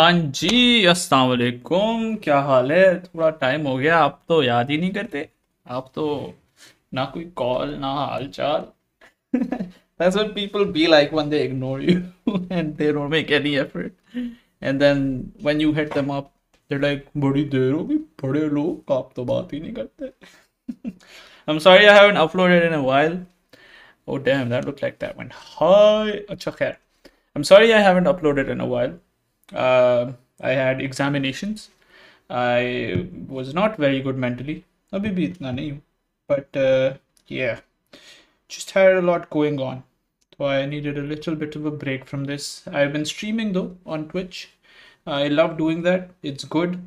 हाँ जी अस्सलाम क्या हाल है थोड़ा टाइम हो गया आप तो याद ही नहीं करते आप तो ना कोई कॉल ना हाल चाल That's what people be like when they ignore you and they don't make any effort. And then when you hit them up, they're like, बड़ी देर हो गई बड़े लोग आप तो बात ही नहीं करते I'm sorry I haven't uploaded in a while. Oh damn, that looked like that went high. अच्छा खैर I'm sorry I haven't uploaded in a while. Uh, I had examinations. I was not very good mentally. अभी भी इतना नहीं हूँ. But uh, yeah, just had a lot going on. So I needed a little bit of a break from this. I've been streaming though on Twitch. I love doing that. It's good.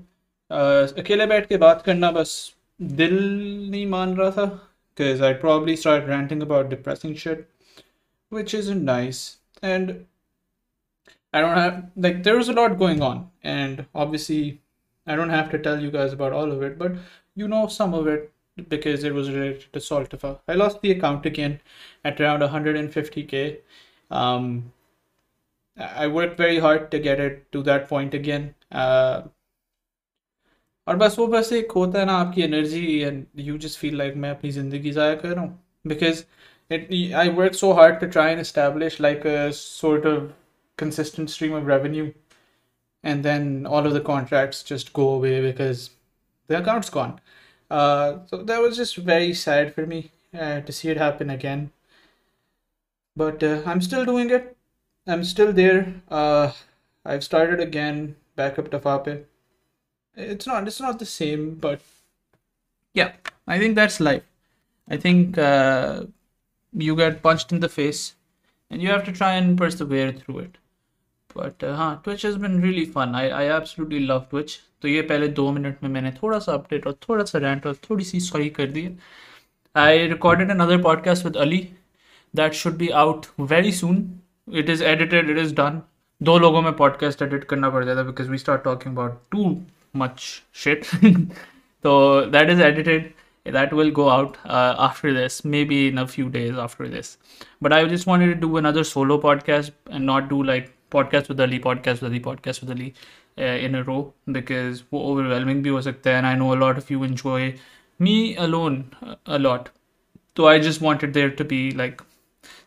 Uh, अकेले बैठ के बात करना बस दिल नहीं मान रहा था because I'd probably start ranting about depressing shit, which isn't nice. And I don't have like there was a lot going on, and obviously I don't have to tell you guys about all of it, but you know some of it because it was related to Saltifa. I lost the account again at around 150k. Um, I worked very hard to get it to that point again. Uh, और बस वो बस एक होता है ना आपकी energy and you just feel like मैं अपनी ज़िंदगी ज़ाया कर रहा हूँ because it I worked so hard to try and establish like a sort of consistent stream of revenue and then all of the contracts just go away because the account's gone. Uh, so that was just very sad for me uh, to see it happen again. But uh, I'm still doing it. I'm still there. Uh, I've started again back up to Fape. It's not it's not the same, but yeah, I think that's life. I think uh, you get punched in the face, and you have to try and persevere through it. But हाँ Twitch has been really fun I I absolutely love Twitch तो ये पहले दो minute में मैंने थोड़ा सा update और थोड़ा सा रैंट और थोड़ी सी सॉरी कर दी। है I recorded another podcast with Ali that should be out very soon it is edited it is done दो लोगों में पॉडकास्ट एडिट करना पड़ जाता है because we start talking about too much shit तो that is edited that will go out uh, after this maybe in a few days after this. But i just wanted to do another solo podcast and not do like with Ali, podcast with Ali, podcast with Ali uh, in a row because वो overwhelming भी हो सकता है I know a lot of you enjoy me alone a lot. So I just wanted there to be like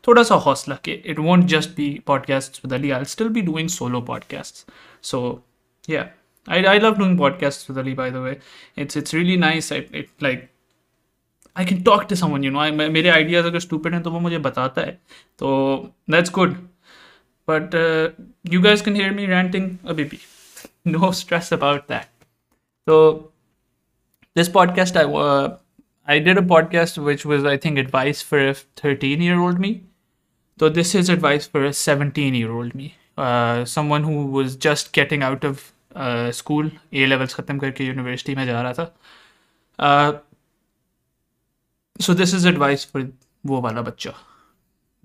थोड़ा सा हौसला कि it won't just be podcasts with Ali. I'll still be doing solo podcasts. So yeah. I, I love doing podcasts with Ali by the way. It's it's really nice. I, it like I can talk to someone, you मेरे ideas अगर stupid हैं तो वो मुझे बताता है. तो that's good. But uh, you guys can hear me ranting a baby no stress about that. So this podcast i uh, i did a podcast which was i think advice for a 13 year old me. So this is advice for a 17 year old me. Uh, someone who was just getting out of uh, school a levels khatam karke university mein ja raha tha. Uh, so this is advice for wo wala bachcha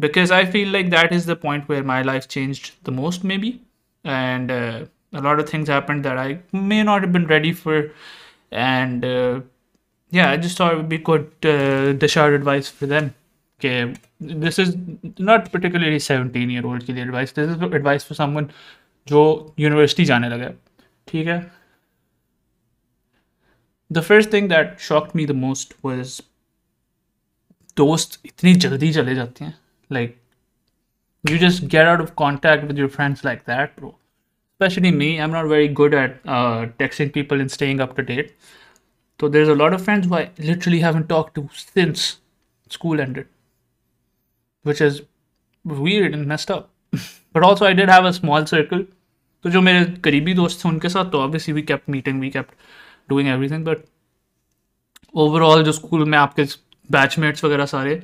because I feel like that is the point where my life changed the most, maybe. And uh, a lot of things happened that I may not have been ready for. And uh, yeah, I just thought it would be good uh, dish out advice for them. Okay, this is not particularly 17 year old के लिए advice. This is advice for someone जो university जाने लगा ठीक है The first thing that shocked me the most was दोस्त इतनी जल्दी चले जाते हैं like, you just get out of contact with your friends like that, bro. Especially me, I'm not very good at uh, texting people and staying up to date. So there's a lot of friends who I literally haven't talked to since school ended, which is weird and messed up. but also, I did have a small circle. तो जो मेरे करीबी दोस्त थे उनके साथ तो obviously we kept meeting we kept doing everything but overall जो स्कूल में आपके बैचमेट्स वगैरह सारे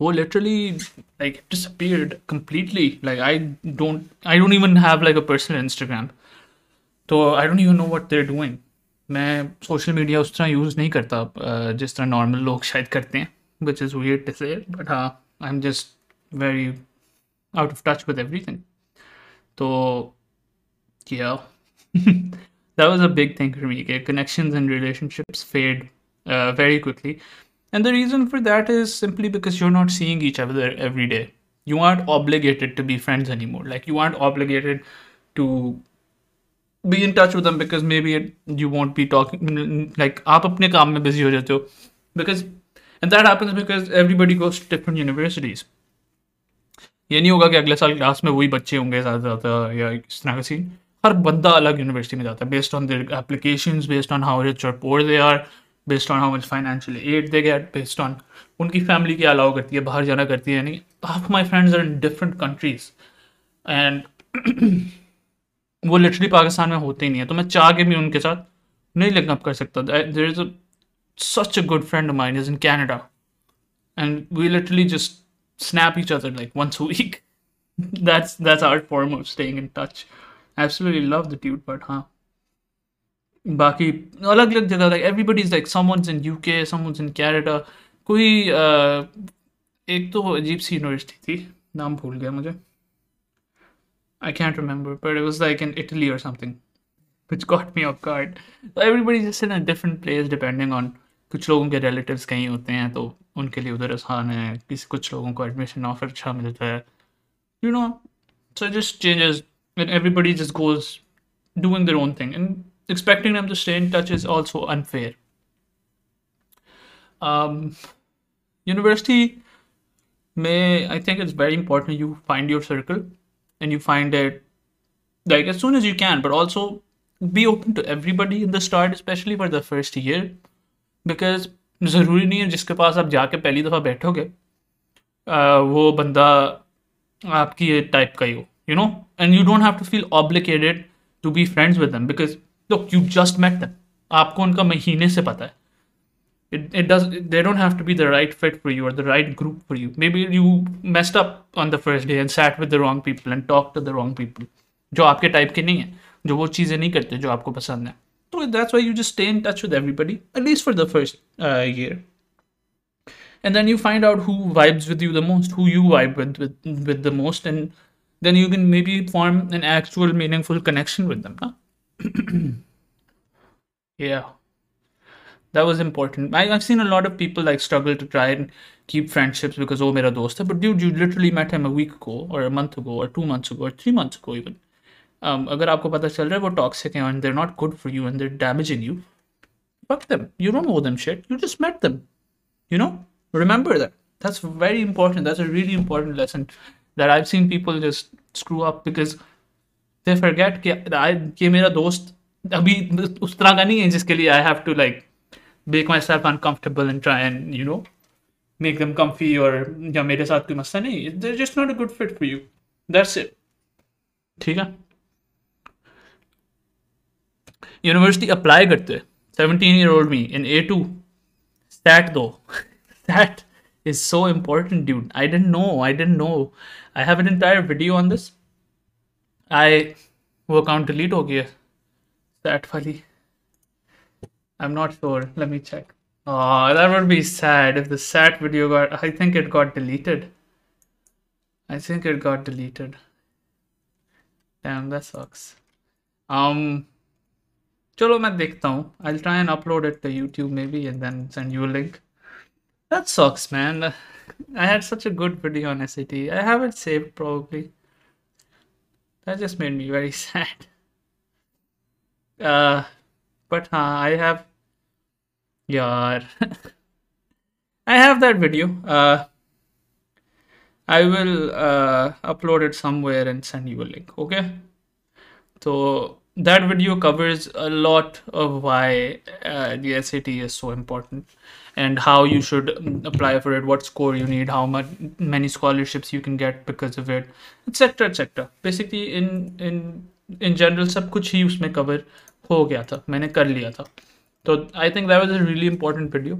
oh literally like disappeared completely like i don't i don't even have like a personal instagram so i don't even know what they're doing मैं social media उस तरह use नहीं करता जिस तरह नॉर्मल लोग शायद करते हैं which is weird to say but हाँ I am just very out of touch with everything तो yeah that was a big thing for me okay? connections and relationships fade uh, very quickly and the reason for that is simply because you're not seeing each other every day. You aren't obligated to be friends anymore. Like, you aren't obligated to be in touch with them because maybe it, you won't be talking like आप अपने काम में busy हो जाते हो because and that happens because everybody goes to different universities ये नहीं होगा कि अगले साल क्लास में वही बच्चे होंगे ज़्यादा ज़्यादा या इस तरह का सीन हर बंदा अलग यूनिवर्सिटी में जाता है based on their applications based on how rich और poor they are based on how much financially aid they get based on उनकी फैमिली की अलाउ करती है, बाहर जाना करती है, यानी half my friends are in different countries and वो लिटरली पाकिस्तान में होते ही नहीं है तो मैं चाह के भी उनके साथ नहीं लिंकअप कर सकता। There is such a good friend mine is in Canada and we literally just snap each other like once week that's that's our form of staying in touch absolutely love the toot but हाँ बाकी अलग अलग जगह like everybody is like someone in UK someone in Canada कोई uh, एक तो अजीब सी university थी नाम भूल गया मुझे। I can't remember but it was like in Italy और something which got me off guard so everybody is in different place depending on कुछ लोगों के रिलेटिव कहीं होते हैं तो उनके लिए उधर आसान है किसी कुछ लोगों को एडमिशन ऑफ़र अच्छा मिलता है। You know so just changes and everybody just goes doing their own thing and expecting them to stay in touch is also unfair um, university may i think it's very important you find your circle and you find it like as soon as you can but also be open to everybody in the start especially for the first year because ज़रूरी नहीं है जिसके पास आप जाके पहली दफ़ा बैठोगे वो बंदा आपकी टाइप का ही हो you know and you don't have to feel obligated to be friends with them because look you just met them आपको उनका महीने से पता है। It does they don't have to be the right fit for you और the right group for you maybe you messed up on the first day and sat with the wrong people and talk to the wrong people जो आपके type के नहीं है, जो वो चीज़ें नहीं करते, जो आपको पसंद है। तो that's why you just stay in touch with everybody at least for the first year and then you find out who vibes with you the most who you vibe with with the most and then you can maybe form an actual meaningful connection with them ना yeah that was important. I, have seen a lot of people like struggle to try and keep friendships because oh mera dost hai. But dude, you literally met him a week ago or a month ago or two months ago or three months ago even. Um, अगर आपको पता चल रहा है वो toxic हैं and they're not good for you and they're damaging you, fuck them. You don't owe them shit. You just met them. You know, remember that. That's very important. That's a really important lesson that I've seen people just screw up because they forget कि कि मेरा दोस्त अभी उस तरह का नहीं है जिसके लिए I have to like make myself uncomfortable and try and you know make them comfy or या मेरे साथ कोई मसला नहीं they're just not a good fit for you that's it ठीक है यूनिवर्सिटी अप्लाई करते 17 year old me in A2 stat though that is so important dude I didn't know I didn't know I have an entire video on this I वो account delete हो गया stat वाली I'm not sure. Let me check. Oh, that would be sad if the SAT video got. I think it got deleted. I think it got deleted. Damn, that sucks. Um, चलो मैं देखता हूँ. I'll try and upload it to YouTube maybe and then send you a link. That sucks, man. I had such a good video on SAT. I have it saved probably. That just made me very sad. Uh, but uh, I have yeah I have that video. Uh, I will uh, upload it somewhere and send you a link okay? So that video covers a lot of why uh, the SAT is so important and how you should apply for it, what score you need, how much many scholarships you can get because of it, etc. etc. Basically, in in in general, सब कुछ ही उसमें cover हो गया था मैंने कर लिया था तो I think that was a really important video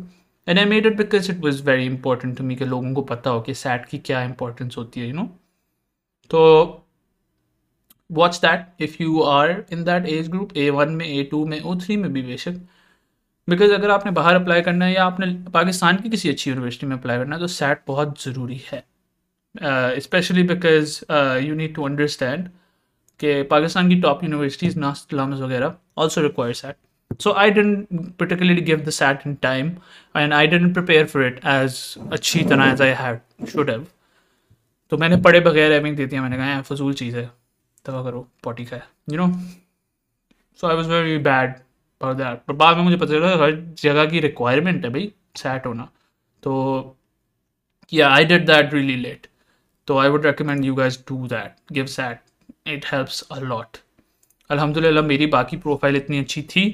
and I made it because it was very important to me कि लोगों को पता हो कि सैट की क्या इंपॉर्टेंस होती है यू नो तो watch that if you are in that age group A one में ए टू में ओ थ्री में भी बेशक। बिकॉज़ अगर आपने बाहर अप्लाई करना है या आपने पाकिस्तान की किसी अच्छी यूनिवर्सिटी में अप्लाई करना है तो सैट बहुत ज़रूरी है। Especially because you need to understand कि पाकिस्तान की टॉप यूनिवर्सिटीज़ नास्ट वगैरह also require SAT so i didn't particularly give the sat in time, and i didn't prepare for it as अच्छी तरह as i had, should have तो मैंने पढ़े बगैर एविंग दे दिया, मैंने कहा फजूल चीज़ है। दवा करो पॉटी का you know so I was very bad for that पर बाद में मुझे पता चला, हर जगह की रिक्वायरमेंट है भाई सैट होना। तो या I did that really late तो I would recommend you guys do that give SAT it helps a lot अलहमदिल्ला मेरी बाकी प्रोफ़ाइल इतनी अच्छी थी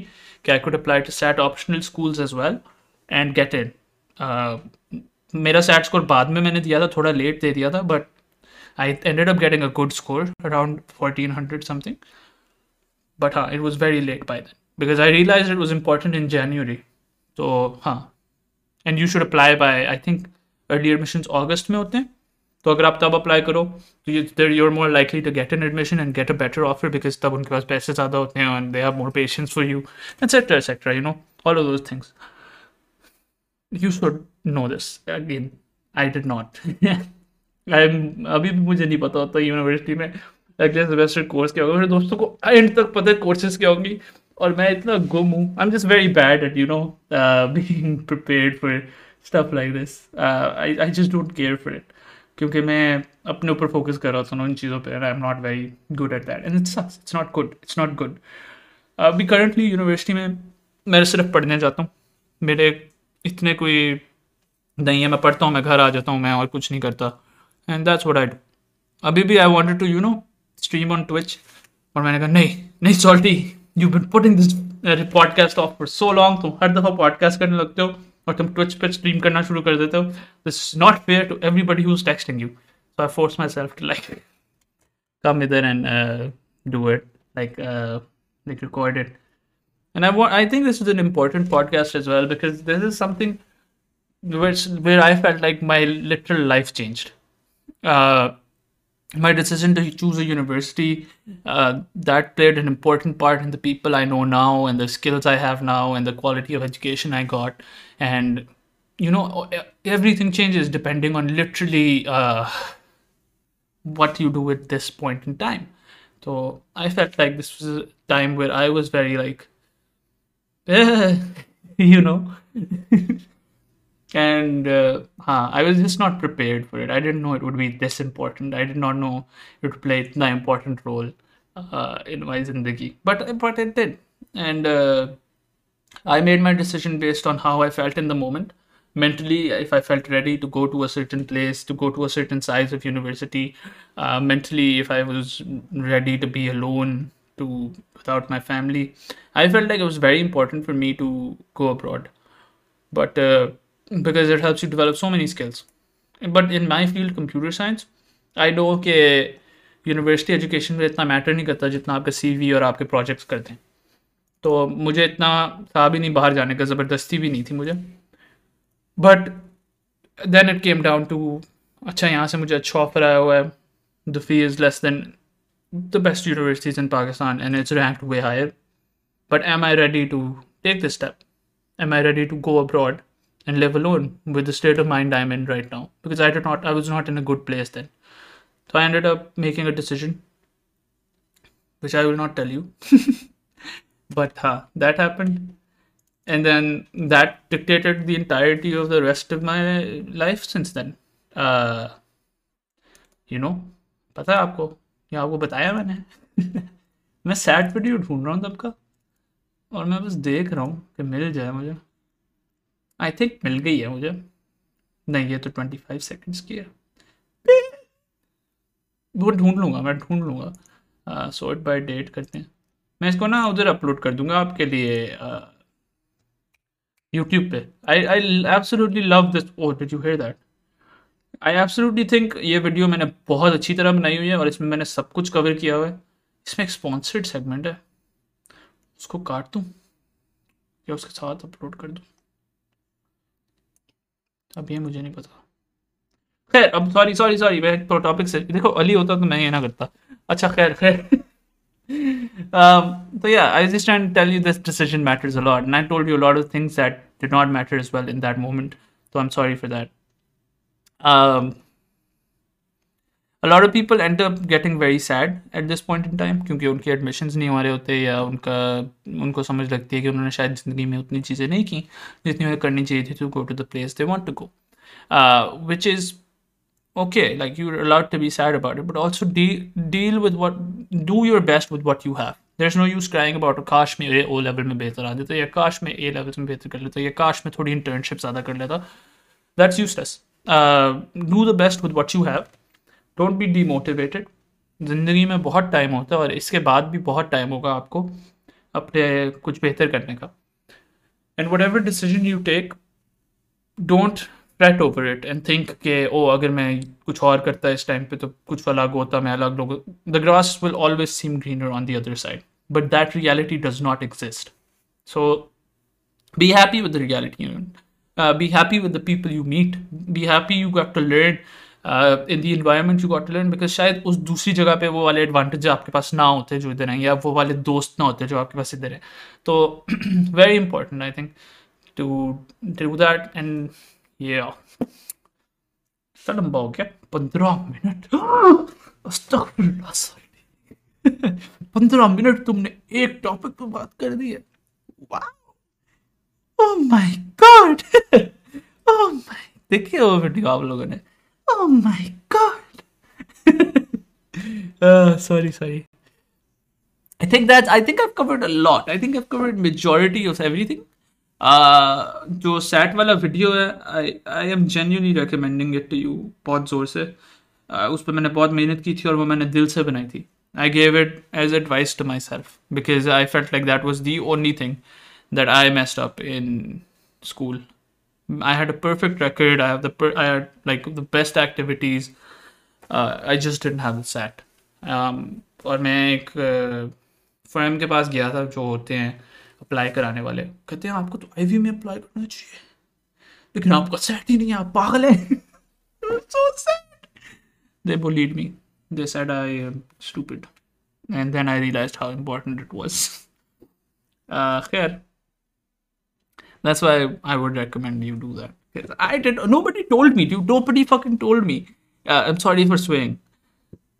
कि I could apply to SAT optional schools as well and get in मेरा SAT score बाद में मैंने दिया था, थोड़ा लेट दे दिया था but I ended up getting a good score around fourteen hundred something but हाँ it was very late by then because I realise it was important in January तो हाँ and you should apply by I think early admission अगस्त में होते हैं तो अगर आप तब अप्लाई करो तो you are more likely to get an admission and get a better offer because तब उनके पास पैसे ज़्यादा होते हैं and they have more patience for you et cetera et cetera you know all of those things you should know this again I did not I अभी भी मुझे नहीं पता होता यूनिवर्सिटी में अगले सेमेस्टर कोर्स क्या होगा। मेरे दोस्तों को एंड तक पता है कोर्सेज क्या होंगी। और मैं इतना गुम हूँ। I am just very bad at you know being prepared for stuff like this I just don't care for it क्योंकि मैं अपने ऊपर फोकस कर रहा था उन चीज़ों पर I am not very good at that and it's it's not good it's not good अभी करंटली यूनिवर्सिटी में मैं सिर्फ़ पढ़ने जाता हूँ। मेरे इतने कोई नहीं है। मैं पढ़ता हूँ, मैं घर आ जाता हूँ, मैं और कुछ नहीं करता। and that's what I do अभी भी I wanted to you know stream on Twitch और मैंने कहा नहीं नहीं Salty you been putting this podcast off for so long तुम हर दफ़ा पॉडकास्ट करने लगते हो और तुम ट्विच पर स्ट्रीम करना शुरू कर देते हो this is not fair to everybody who is texting you so I force myself to like come there and uh, do it like uh, like record it and i want i think this is an important podcast as well because this is something which where i felt like my literal life changed uh, my decision to choose a university uh, that played an important part in the people i know now and the skills i have now and the quality of education i got. And you know everything changes depending on literally uh, what you do at this point in time. So i felt like this was a time where i was very like eh, you know and uh, huh, I was just not prepared for it. I didn't know it would be this important. I did not know it would play an important role uh, in my zindagi, but but it did, and uh, I made my decision based on how I felt in the moment. Mentally, if I felt ready to go to a certain place, to go to a certain size of university, uh, mentally, if I was ready to be alone, to without my family, I felt like it was very important for me to go abroad. But uh, because it helps you develop so many skills. But in my field, computer science, I know कि university education में इतना matter नहीं करता जितना आपका सी और आपके projects करते हैं। तो मुझे इतना था भी नहीं बाहर जाने का ज़बरदस्ती भी नहीं थी मुझे। But then it came down to अच्छा यहाँ से मुझे अच्छा ऑफ़र आया हुआ है। The fee is less than the best universities in Pakistan and it's rank way higher but am I ready to take this step am I ready to go abroad and live alone with the state of mind I'm in right now because I did not I was not in a good place then. So I ended up making a decision which I will not tell you. but huh, that happened. And then that dictated the entirety of the rest of my life since then. Uh, you know, पता है आपको ये आपको बताया मैंने मैं sad video ढूंढ रहा हूँ तब का और मैं बस देख रहा हूँ कि मिल जाए मुझे आई थिंक मिल गई है मुझे। नहीं, ये तो ट्वेंटी फाइव सेकेंड्स की है। वो ढूंढ लूँगा, मैं ढूंढ लूँगा। सॉर्ट बाय डेट करते हैं। मैं इसको ना उधर अपलोड कर दूँगा आपके लिए यूट्यूब पे। I I absolutely love this did you hear that I absolutely think ये वीडियो मैंने बहुत अच्छी तरह बनाई हुई है और इसमें मैंने सब कुछ कवर किया हुआ है। इसमें एक स्पॉन्सर्ड सेगमेंट है। उसको काट दूँ या उसके साथ अपलोड कर दूँ? अब ये मुझे नहीं पता खैर अब सॉरी सॉरी सॉरी मैं तो टॉपिक से देखो अली होता तो मैं ये ना करता अच्छा खैर खैर um, so yeah, I just trying to tell you this decision matters a lot, and I told you a lot of things that did not matter as well in that moment. So I'm sorry for that. Um, a lot of people end up getting very sad at this point in time, क्योंकि उनके admissions नहीं हो रहे होते या उनका, उनको समझ लगती है कि उन्होंने शायद ज़िंदगी में उतनी चीज़ें नहीं की जितनी उन्हें करनी चाहिए थी to go to the place they want to go which is okay, like you're allowed to be sad about it, but also de- deal with what, do your best with what you have. Is no use crying about काश में ए O level में बेहतर आ जाता या काश में ए level में बेहतर कर लेता, या काश में थोड़ी इंटर्नशिप ज़्यादा कर लेता. That's useless do the best with what you have don't be demotivated ज़िंदगी में बहुत टाइम होता है और इसके बाद भी बहुत टाइम होगा आपको अपने कुछ बेहतर करने का। And whatever decision you take don't fret over it and think के ओ अगर मैं कुछ और करता इस टाइम पे तो कुछ अलग होता मैं अलग लोग. The grass will always seem greener on the other side but that reality does not exist so be happy with reality uh, be happy with the people you meet. Be happy you got to learn in the environment you got to learn because शायद उस दूसरी जगह पे वो वाले advantage आपके पास ना होते जो इधर हैं, या वो वाले दोस्त ना होते जो आपके पास इधर हैं। तो very important I think to do that and ये लंबा हो गया, पंद्रह मिनट। पंद्रह मिनट तुमने एक टॉपिक पर बात कर दी है। ओह माय गॉड माय देखिए वो वीडियो आप लोगों ने। Oh my god. uh, sorry, sorry. I think that I think I've covered a lot. I think I've covered majority of everything. Uh, जो सेट वाला वीडियो है I I am genuinely recommending it to you बहुत ज़ोर से uh, उस पर मैंने बहुत मेहनत की थी और वो मैंने दिल से बनाई थी I gave it as advice to myself because I felt like that was the only thing that I messed up in school I had a perfect record. I have the per- I had like the best activities. Uh, I just didn't have the set. Um, और मैं एक firm के पास गया था जो होते हैं अप्लाई कराने वाले कहते हैं आपको तो आईवी में अप्लाई करना चाहिए लेकिन आपका सेट ही नहीं है आप पागल हैं so sad. They bullied me. They said I am stupid. And then I realized how important it was. Uh, खैर that's why I would recommend you do that. I did. Nobody told me. You nobody fucking told me. Uh, I'm sorry for swearing.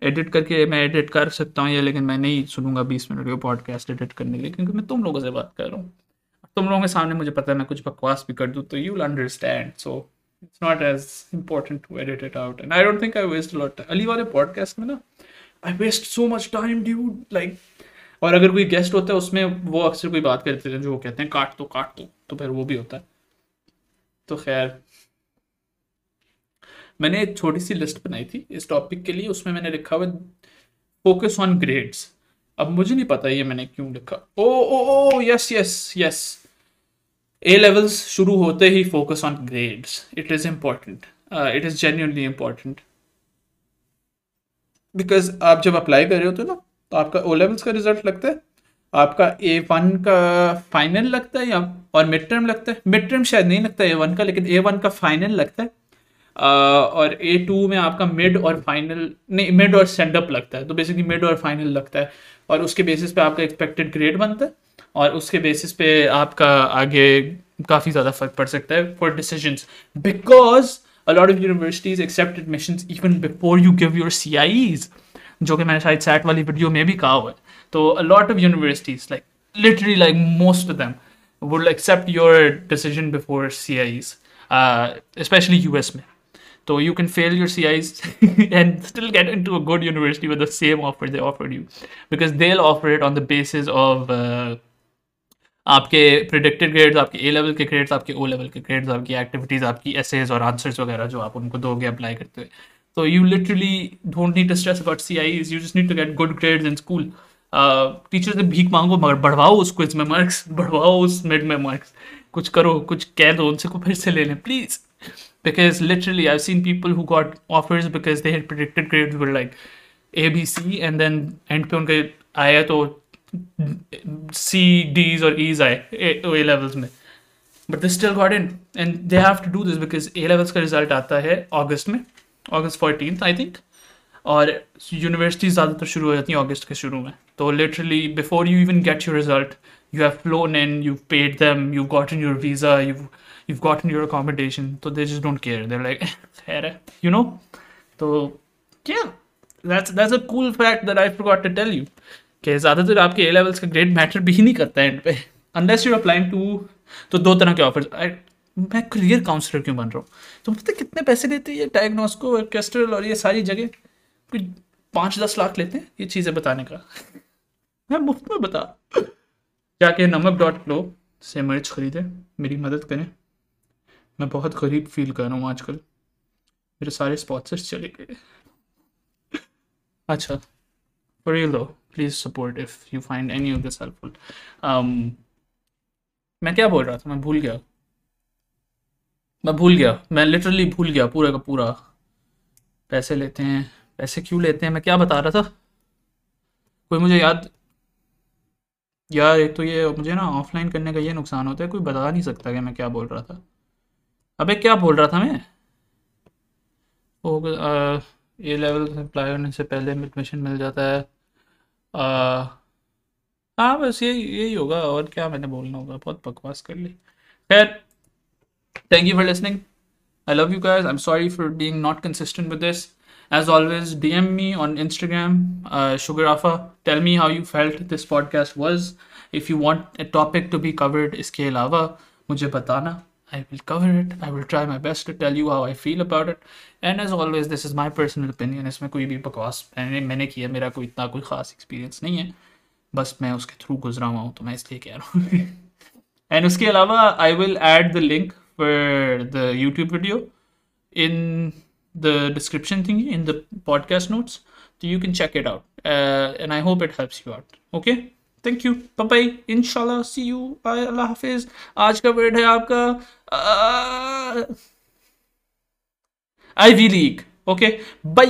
Edit करके मैं edit कर सकता हूँ ये लेकिन मैं नहीं सुनूँगा बीस मिनट का पॉडकास्ट एडिट करने के लिए क्योंकि मैं तुम लोगों से बात कर रहा हूँ तुम लोगों के सामने मुझे पता है मैं कुछ बकवास भी कर दूँ तो you will understand so it's not as important to edit it out and I don't think I waste lot Ali वाले पॉडकास्ट में ना I waste so much time due like और अगर कोई गेस्ट होता है उसमें वो अक्सर कोई बात करते हैं जो वो कहते हैं काट दो काट दो तो फिर वो भी होता है। तो खैर, मैंने एक छोटी सी लिस्ट बनाई थी इस टॉपिक के लिए, उसमें मैंने लिखा हुआ फोकस ऑन ग्रेड्स अब मुझे नहीं पता ये मैंने क्यों लिखा। Oh oh O yes yes yes A levels शुरू होते ही focus on grades it is important it is genuinely important because आप जब अप्लाई कर रहे होते हो ना तो आपका ओ लेवल्स का रिज़ल्ट लगता है। आपका ए वन का फाइनल लगता है या, और मिड टर्म लगता है? मिड टर्म शायद नहीं लगता है ए वन का, लेकिन ए वन का फाइनल लगता है। और ए टू में आपका मिड और फाइनल नहीं मिड और स्टैंड अप लगता है। तो बेसिकली मिड और फाइनल लगता है। और उसके बेसिस पे आपका एक्सपेक्टेड ग्रेड बनता है। और उसके बेसिस पे आपका आगे काफ़ी ज़्यादा फ़र्क पड़ सकता है for decision because a lot of universities accept even before you give your CIEs जो कि मैंने शायद सैट वाली वीडियो में भी कहा हुआ है। तो a lot of universities like literally like most of them would accept your decision before CIEs especially U S में तो you can fail your CIs and still get into a good university with the same offer they offered you because they'll offer it on the basis of uh, आपके predicted grades आपके ए level के grades आपके O level के grades आपकी activities आपकी essays और answers वगैरह जो आप उनको दोगे अप्लाई करते हुए So you literally don't need to stress about CIEs. You just need to get good grades in school. Teacher से भीख मांगो, मगर बढ़वाओ उस क्विज में मार्क्स बढ़वाओ उस मिड में मार्क्स कुछ करो, कुछ कह दो, उनसे को फिर से ले लें please because literally I seen people who got offers because they had predicted grade were like A B C and then end पे उनके आया तो सी डीज और ईज आए ए लेवल्स में। But they still got in and they have to do this because A levels का result आता है ऑगस्ट में अगस्त फोर्टीन आई थिंक और यूनिवर्सिटी ज़्यादातर शुरू हो जाती हैं अगस्त के शुरू में। तो literally before you even get your result you have flown in you paid them you got in your visa you you've gotten your accommodation. so they just don't care. They're like you know? so yeah. That's that's a cool fact that I forgot to tell you, कि ज़्यादातर आपके A levels का grade matter भी ही नहीं करता है end पे। अनलेस यू अप्लाइंग टू तो दो तरह के ऑफर्स मैं करियर काउंसलर क्यों बन रहा हूँ? तो पता कितने पैसे लेते हैं ये डायग्नोस्को ऑर्केस्ट्रल और ये सारी जगह? कुछ पाँच दस लाख लेते हैं ये चीज़ें बताने का। मैं मुफ़्त में बता। जाके नमक डॉट लो से मर्च खरीदें मेरी मदद करें। मैं बहुत गरीब फील कर रहा हूँ आजकल। मेरे सारे स्पॉन्सर्स चले गए। अच्छा for though please support if you find any of this helpful. Um, मैं क्या बोल रहा था? मैं भूल गया। मैं भूल गया। मैं लिटरली भूल गया पूरा का पूरा। पैसे लेते हैं। पैसे क्यों लेते हैं? मैं क्या बता रहा था? कोई मुझे याद यार एक तो ये मुझे ना ऑफलाइन करने का ये नुकसान होता है, कोई बता नहीं सकता कि मैं क्या बोल रहा था। अबे क्या बोल रहा था मैं? ओ ये लेवल अप्लाई होने से पहले एडमिशन मिल जाता है। हाँ बस ये, यही होगा, और क्या मैंने बोलना होगा, बहुत बकवास कर ली। खैर thank you for listening I love you you I am sorry for being not consistent with this. As always, DM me on Instagram, uh, Sugarafa. Tell me how you felt this podcast was. If you want a topic to be covered, इसके अलावा मुझे बताना. I will cover it. I will try my best to tell you how I feel about it. And as always, this is my personal opinion. इसमें कोई भी बकवास मैंने मैंने किया मेरा कोई इतना कोई ख़ास एक्सपीरियंस नहीं है बस मैं उसके थ्रू गुजरा हुआ हूँ तो मैं इसलिए कह रहा हूँ एंड उसके अलावा I will add the link for the YouTube video in the description thingy in the podcast notes so you can check it out uh, and i hope it helps you out okay thank you bye इंशाल्लाह सी you bye अल्लाह हाफिज आज का word है आपका ivy league okay bye